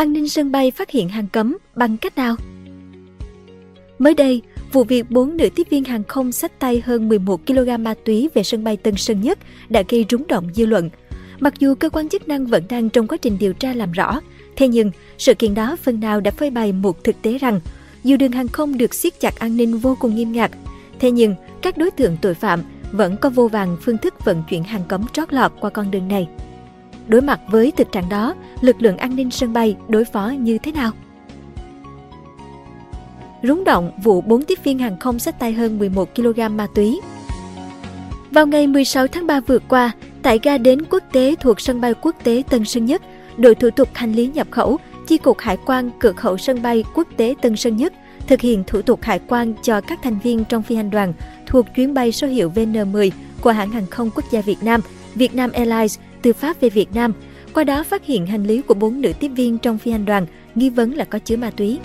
An ninh sân bay phát hiện hàng cấm bằng cách nào? Mới đây, vụ việc bốn nữ tiếp viên hàng không xách tay hơn 11 kg ma túy về sân bay Tân Sơn Nhất đã gây rúng động dư luận. Mặc dù cơ quan chức năng vẫn đang trong quá trình điều tra làm rõ, thế nhưng sự kiện đó phần nào đã phơi bày một thực tế rằng dù đường hàng không được siết chặt an ninh vô cùng nghiêm ngặt, thế nhưng các đối tượng tội phạm vẫn có vô vàng phương thức vận chuyển hàng cấm trót lọt qua con đường này. Đối mặt với thực trạng đó, lực lượng an ninh sân bay đối phó như thế nào? Rúng động vụ 4 tiếp viên hàng không xách tay hơn 11 kg ma túy. Vào ngày 16 tháng 3 vừa qua, tại ga đến quốc tế thuộc sân bay quốc tế Tân Sơn Nhất, đội thủ tục hành lý nhập khẩu, chi cục hải quan cửa khẩu sân bay quốc tế Tân Sơn Nhất thực hiện thủ tục hải quan cho các thành viên trong phi hành đoàn thuộc chuyến bay số hiệu VN10 của hãng hàng không quốc gia Việt Nam, Vietnam Airlines từ Pháp về Việt Nam. Qua đó phát hiện hành lý của bốn nữ tiếp viên trong phi hành đoàn nghi vấn là có chứa ma túy.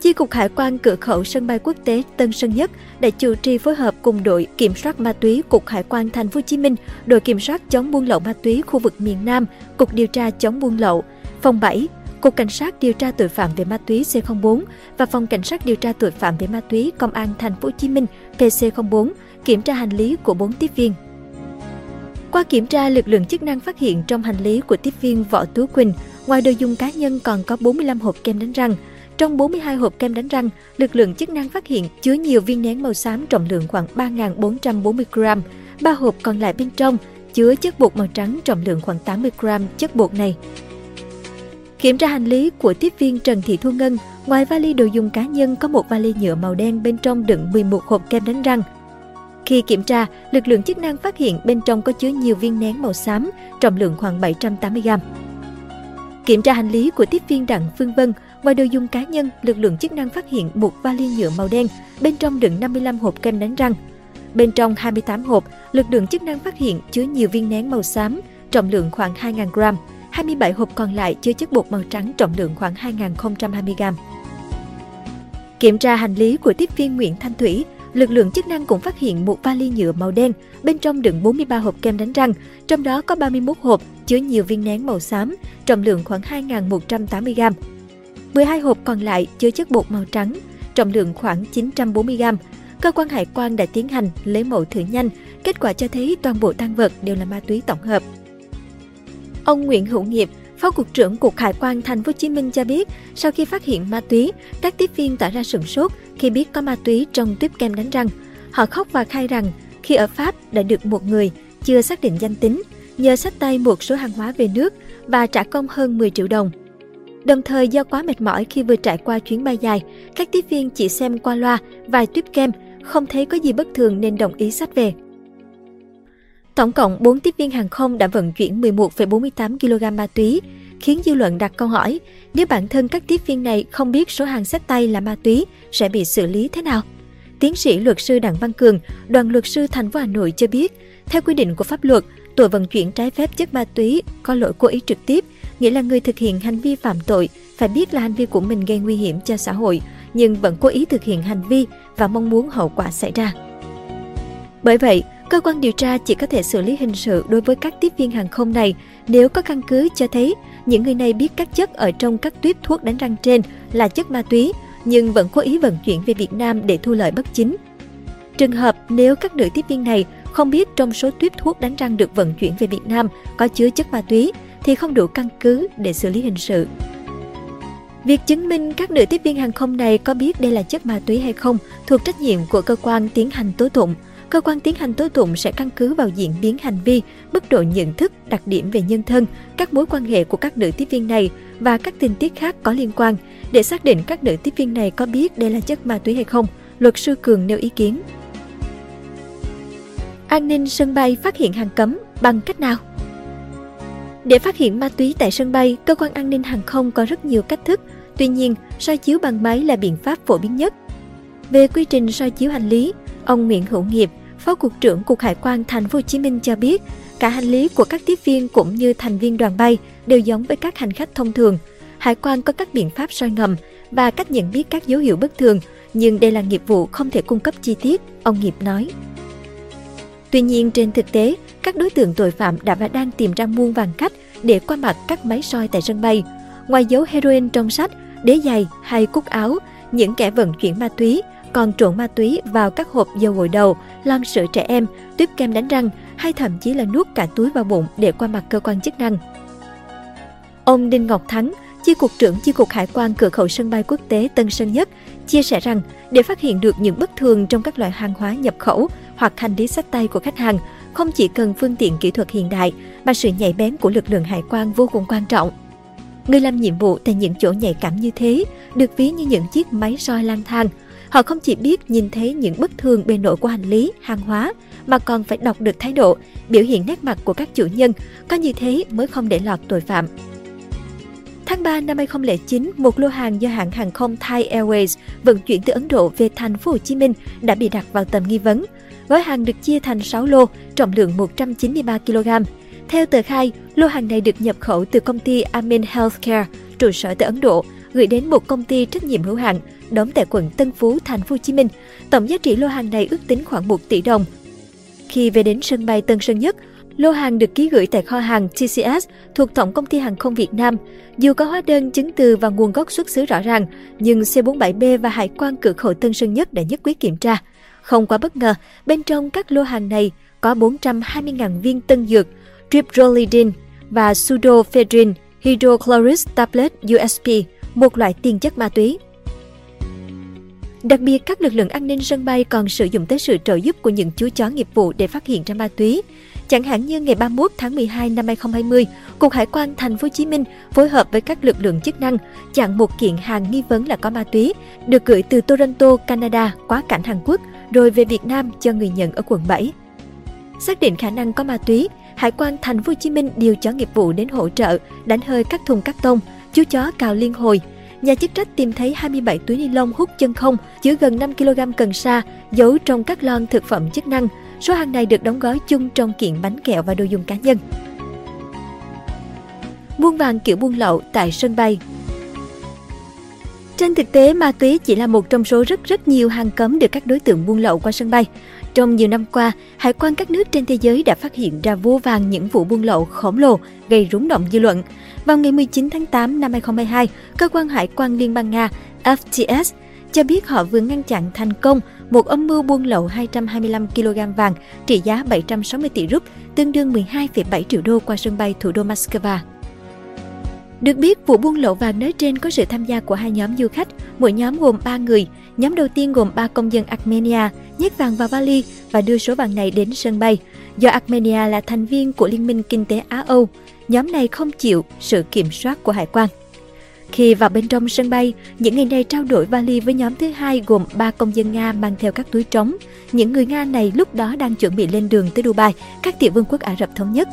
Chi cục Hải quan cửa khẩu sân bay quốc tế Tân Sơn Nhất đã chủ trì phối hợp cùng đội kiểm soát ma túy Cục Hải quan Thành phố Hồ Chí Minh, đội kiểm soát chống buôn lậu ma túy khu vực miền Nam, Cục điều tra chống buôn lậu, phòng 7, Cục Cảnh sát điều tra tội phạm về ma túy C04 và Phòng Cảnh sát điều tra tội phạm về ma túy Công an Thành phố Hồ Chí Minh PC04 kiểm tra hành lý của 4 tiếp viên. Qua kiểm tra, lực lượng chức năng phát hiện trong hành lý của tiếp viên Võ Tú Quỳnh, ngoài đồ dùng cá nhân còn có 45 hộp kem đánh răng. Trong 42 hộp kem đánh răng, lực lượng chức năng phát hiện chứa nhiều viên nén màu xám trọng lượng khoảng 3.440 gram. Ba hộp còn lại bên trong chứa chất bột màu trắng trọng lượng khoảng 80 gram chất bột này. Kiểm tra hành lý của tiếp viên Trần Thị Thu Ngân, ngoài vali đồ dùng cá nhân có một vali nhựa màu đen bên trong đựng 11 hộp kem đánh răng. Khi kiểm tra, lực lượng chức năng phát hiện bên trong có chứa nhiều viên nén màu xám, trọng lượng khoảng 780 gram. Kiểm tra hành lý của tiếp viên Đặng Phương Vân, ngoài đồ dùng cá nhân, lực lượng chức năng phát hiện một vali nhựa màu đen, bên trong đựng 55 hộp kem đánh răng. Bên trong 28 hộp, lực lượng chức năng phát hiện chứa nhiều viên nén màu xám, trọng lượng khoảng 2.000 gram. 27 hộp còn lại chứa chất bột màu trắng trọng lượng khoảng 2.020 gram. Kiểm tra hành lý của tiếp viên Nguyễn Thanh Thủy, lực lượng chức năng cũng phát hiện một vali nhựa màu đen, bên trong đựng 43 hộp kem đánh răng, trong đó có 31 hộp chứa nhiều viên nén màu xám, trọng lượng khoảng 2.180 g. 12 hộp còn lại chứa chất bột màu trắng, trọng lượng khoảng 940 g. Cơ quan hải quan đã tiến hành lấy mẫu thử nhanh, kết quả cho thấy toàn bộ tăng vật đều là ma túy tổng hợp. Ông Nguyễn Hữu Nghiệp, Phó cục trưởng Cục Hải quan Thành phố Hồ Chí Minh cho biết, sau khi phát hiện ma túy, các tiếp viên tỏ ra sửng sốt khi biết có ma túy trong tuyếp kem đánh răng. Họ khóc và khai rằng khi ở Pháp đã được một người chưa xác định danh tính nhờ sách tay một số hàng hóa về nước và trả công hơn 10 triệu đồng. Đồng thời do quá mệt mỏi khi vừa trải qua chuyến bay dài, các tiếp viên chỉ xem qua loa vài tuyếp kem, không thấy có gì bất thường nên đồng ý sách về. Tổng cộng 4 tiếp viên hàng không đã vận chuyển 11,48 kg ma túy, khiến dư luận đặt câu hỏi nếu bản thân các tiếp viên này không biết số hàng sách tay là ma túy sẽ bị xử lý thế nào. Tiến sĩ luật sư Đặng Văn Cường, đoàn luật sư thành phố Hà Nội cho biết, theo quy định của pháp luật, tội vận chuyển trái phép chất ma túy có lỗi cố ý trực tiếp, nghĩa là người thực hiện hành vi phạm tội phải biết là hành vi của mình gây nguy hiểm cho xã hội, nhưng vẫn cố ý thực hiện hành vi và mong muốn hậu quả xảy ra. Bởi vậy, Cơ quan điều tra chỉ có thể xử lý hình sự đối với các tiếp viên hàng không này nếu có căn cứ cho thấy những người này biết các chất ở trong các tuyếp thuốc đánh răng trên là chất ma túy, nhưng vẫn cố ý vận chuyển về Việt Nam để thu lợi bất chính. Trường hợp nếu các nữ tiếp viên này không biết trong số tuyếp thuốc đánh răng được vận chuyển về Việt Nam có chứa chất ma túy thì không đủ căn cứ để xử lý hình sự. Việc chứng minh các nữ tiếp viên hàng không này có biết đây là chất ma túy hay không thuộc trách nhiệm của cơ quan tiến hành tố tụng cơ quan tiến hành tố tụng sẽ căn cứ vào diễn biến hành vi, mức độ nhận thức, đặc điểm về nhân thân, các mối quan hệ của các nữ tiếp viên này và các tình tiết khác có liên quan để xác định các nữ tiếp viên này có biết đây là chất ma túy hay không. Luật sư Cường nêu ý kiến. An ninh sân bay phát hiện hàng cấm bằng cách nào? Để phát hiện ma túy tại sân bay, cơ quan an ninh hàng không có rất nhiều cách thức. Tuy nhiên, soi chiếu bằng máy là biện pháp phổ biến nhất. Về quy trình soi chiếu hành lý, Ông Nguyễn Hữu Nghiệp, Phó cục trưởng Cục Hải quan Thành phố Hồ Chí Minh cho biết, cả hành lý của các tiếp viên cũng như thành viên đoàn bay đều giống với các hành khách thông thường. Hải quan có các biện pháp soi ngầm và cách nhận biết các dấu hiệu bất thường, nhưng đây là nghiệp vụ không thể cung cấp chi tiết, ông Nghiệp nói. Tuy nhiên trên thực tế, các đối tượng tội phạm đã và đang tìm ra muôn vàng cách để qua mặt các máy soi tại sân bay. ngoài dấu heroin trong sách, đế giày hay cúc áo, những kẻ vận chuyển ma túy còn trộn ma túy vào các hộp dầu gội đầu, lon sữa trẻ em, tuyếp kem đánh răng hay thậm chí là nuốt cả túi vào bụng để qua mặt cơ quan chức năng. Ông Đinh Ngọc Thắng, Chi cục trưởng Chi cục Hải quan cửa khẩu sân bay quốc tế Tân Sơn Nhất chia sẻ rằng để phát hiện được những bất thường trong các loại hàng hóa nhập khẩu hoặc hành lý sách tay của khách hàng, không chỉ cần phương tiện kỹ thuật hiện đại mà sự nhạy bén của lực lượng hải quan vô cùng quan trọng. Người làm nhiệm vụ tại những chỗ nhạy cảm như thế được ví như những chiếc máy soi lang thang. Họ không chỉ biết nhìn thấy những bất thường bề nổi của hành lý, hàng hóa, mà còn phải đọc được thái độ, biểu hiện nét mặt của các chủ nhân, có như thế mới không để lọt tội phạm. Tháng 3 năm 2009, một lô hàng do hãng hàng không Thai Airways vận chuyển từ Ấn Độ về thành phố Hồ Chí Minh đã bị đặt vào tầm nghi vấn. Gói hàng được chia thành 6 lô, trọng lượng 193 kg. Theo tờ khai, lô hàng này được nhập khẩu từ công ty Amin Healthcare, trụ sở tại Ấn Độ, gửi đến một công ty trách nhiệm hữu hạn đóng tại quận Tân Phú, thành phố Hồ Chí Minh. Tổng giá trị lô hàng này ước tính khoảng 1 tỷ đồng. Khi về đến sân bay Tân Sơn Nhất, Lô hàng được ký gửi tại kho hàng TCS thuộc Tổng công ty Hàng không Việt Nam. Dù có hóa đơn chứng từ và nguồn gốc xuất xứ rõ ràng, nhưng C47B và Hải quan cửa khẩu Tân Sơn Nhất đã nhất quyết kiểm tra. Không quá bất ngờ, bên trong các lô hàng này có 420.000 viên tân dược, Triprolidine và Pseudoephedrine hydrochloride tablet USP, một loại tiền chất ma túy. Đặc biệt, các lực lượng an ninh sân bay còn sử dụng tới sự trợ giúp của những chú chó nghiệp vụ để phát hiện ra ma túy. Chẳng hạn như ngày 31 tháng 12 năm 2020, Cục Hải quan Thành phố Hồ Chí Minh phối hợp với các lực lượng chức năng chặn một kiện hàng nghi vấn là có ma túy được gửi từ Toronto, Canada quá cảnh Hàn Quốc rồi về Việt Nam cho người nhận ở quận 7. Xác định khả năng có ma túy, Hải quan Thành phố Hồ Chí Minh điều chó nghiệp vụ đến hỗ trợ đánh hơi các thùng cắt tông, chú chó cào liên hồi. Nhà chức trách tìm thấy 27 túi ni lông hút chân không chứa gần 5 kg cần sa giấu trong các lon thực phẩm chức năng Số hàng này được đóng gói chung trong kiện bánh kẹo và đồ dùng cá nhân. Buôn vàng kiểu buôn lậu tại sân bay trên thực tế, ma túy chỉ là một trong số rất rất nhiều hàng cấm được các đối tượng buôn lậu qua sân bay. Trong nhiều năm qua, hải quan các nước trên thế giới đã phát hiện ra vô vàng những vụ buôn lậu khổng lồ gây rúng động dư luận. Vào ngày 19 tháng 8 năm 2022, cơ quan hải quan Liên bang Nga FTS cho biết họ vừa ngăn chặn thành công một âm mưu buôn lậu 225 kg vàng trị giá 760 tỷ rúp, tương đương 12,7 triệu đô qua sân bay thủ đô Moscow. Được biết, vụ buôn lậu vàng nói trên có sự tham gia của hai nhóm du khách, mỗi nhóm gồm 3 người. Nhóm đầu tiên gồm 3 công dân Armenia, nhét vàng vào vali và đưa số vàng này đến sân bay. Do Armenia là thành viên của Liên minh Kinh tế Á-Âu, nhóm này không chịu sự kiểm soát của hải quan. Khi vào bên trong sân bay, những người này trao đổi vali với nhóm thứ hai gồm ba công dân Nga mang theo các túi trống. Những người Nga này lúc đó đang chuẩn bị lên đường tới Dubai, các tiểu vương quốc Ả Rập Thống Nhất.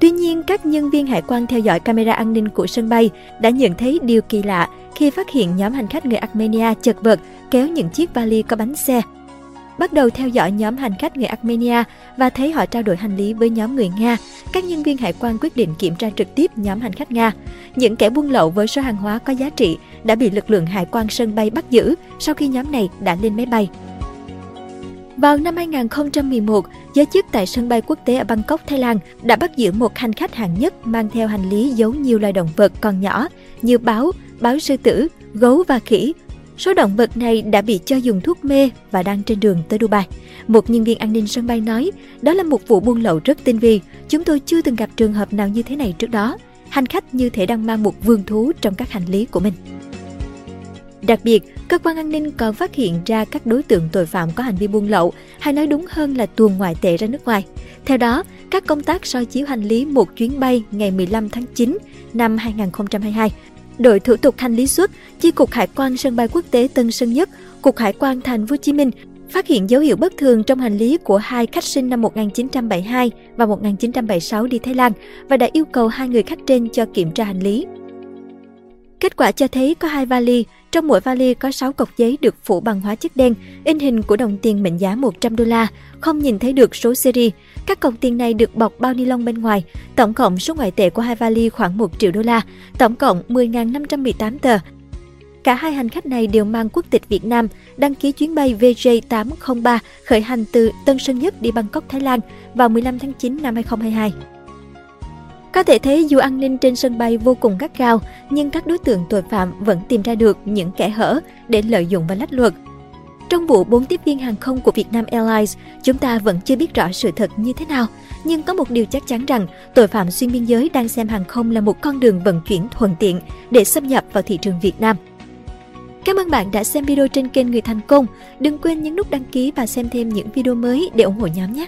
Tuy nhiên, các nhân viên hải quan theo dõi camera an ninh của sân bay đã nhận thấy điều kỳ lạ khi phát hiện nhóm hành khách người Armenia chật vật kéo những chiếc vali có bánh xe bắt đầu theo dõi nhóm hành khách người Armenia và thấy họ trao đổi hành lý với nhóm người Nga. Các nhân viên hải quan quyết định kiểm tra trực tiếp nhóm hành khách Nga. Những kẻ buôn lậu với số hàng hóa có giá trị đã bị lực lượng hải quan sân bay bắt giữ sau khi nhóm này đã lên máy bay. Vào năm 2011, giới chức tại sân bay quốc tế ở Bangkok, Thái Lan đã bắt giữ một hành khách hạng nhất mang theo hành lý giấu nhiều loài động vật còn nhỏ như báo, báo sư tử, gấu và khỉ Số động vật này đã bị cho dùng thuốc mê và đang trên đường tới Dubai. Một nhân viên an ninh sân bay nói, đó là một vụ buôn lậu rất tinh vi. Chúng tôi chưa từng gặp trường hợp nào như thế này trước đó. Hành khách như thể đang mang một vườn thú trong các hành lý của mình. Đặc biệt, cơ quan an ninh còn phát hiện ra các đối tượng tội phạm có hành vi buôn lậu, hay nói đúng hơn là tuồn ngoại tệ ra nước ngoài. Theo đó, các công tác soi chiếu hành lý một chuyến bay ngày 15 tháng 9 năm 2022 đội thủ tục hành lý xuất, chi cục hải quan sân bay quốc tế Tân Sơn Nhất, cục hải quan Thành phố Hồ Chí Minh phát hiện dấu hiệu bất thường trong hành lý của hai khách sinh năm 1972 và 1976 đi Thái Lan và đã yêu cầu hai người khách trên cho kiểm tra hành lý. Kết quả cho thấy có hai vali, trong mỗi vali có 6 cọc giấy được phủ bằng hóa chất đen, in hình của đồng tiền mệnh giá 100 đô la, không nhìn thấy được số series. Các cọc tiền này được bọc bao ni lông bên ngoài. Tổng cộng số ngoại tệ của hai vali khoảng 1 triệu đô la, tổng cộng 10.518 tờ. Cả hai hành khách này đều mang quốc tịch Việt Nam, đăng ký chuyến bay VJ803 khởi hành từ Tân Sơn Nhất đi Bangkok, Thái Lan vào 15 tháng 9 năm 2022. Có thể thấy dù an ninh trên sân bay vô cùng gắt gao, nhưng các đối tượng tội phạm vẫn tìm ra được những kẻ hở để lợi dụng và lách luật. Trong vụ 4 tiếp viên hàng không của Vietnam Airlines, chúng ta vẫn chưa biết rõ sự thật như thế nào. Nhưng có một điều chắc chắn rằng, tội phạm xuyên biên giới đang xem hàng không là một con đường vận chuyển thuận tiện để xâm nhập vào thị trường Việt Nam. Cảm ơn bạn đã xem video trên kênh Người Thành Công. Đừng quên nhấn nút đăng ký và xem thêm những video mới để ủng hộ nhóm nhé!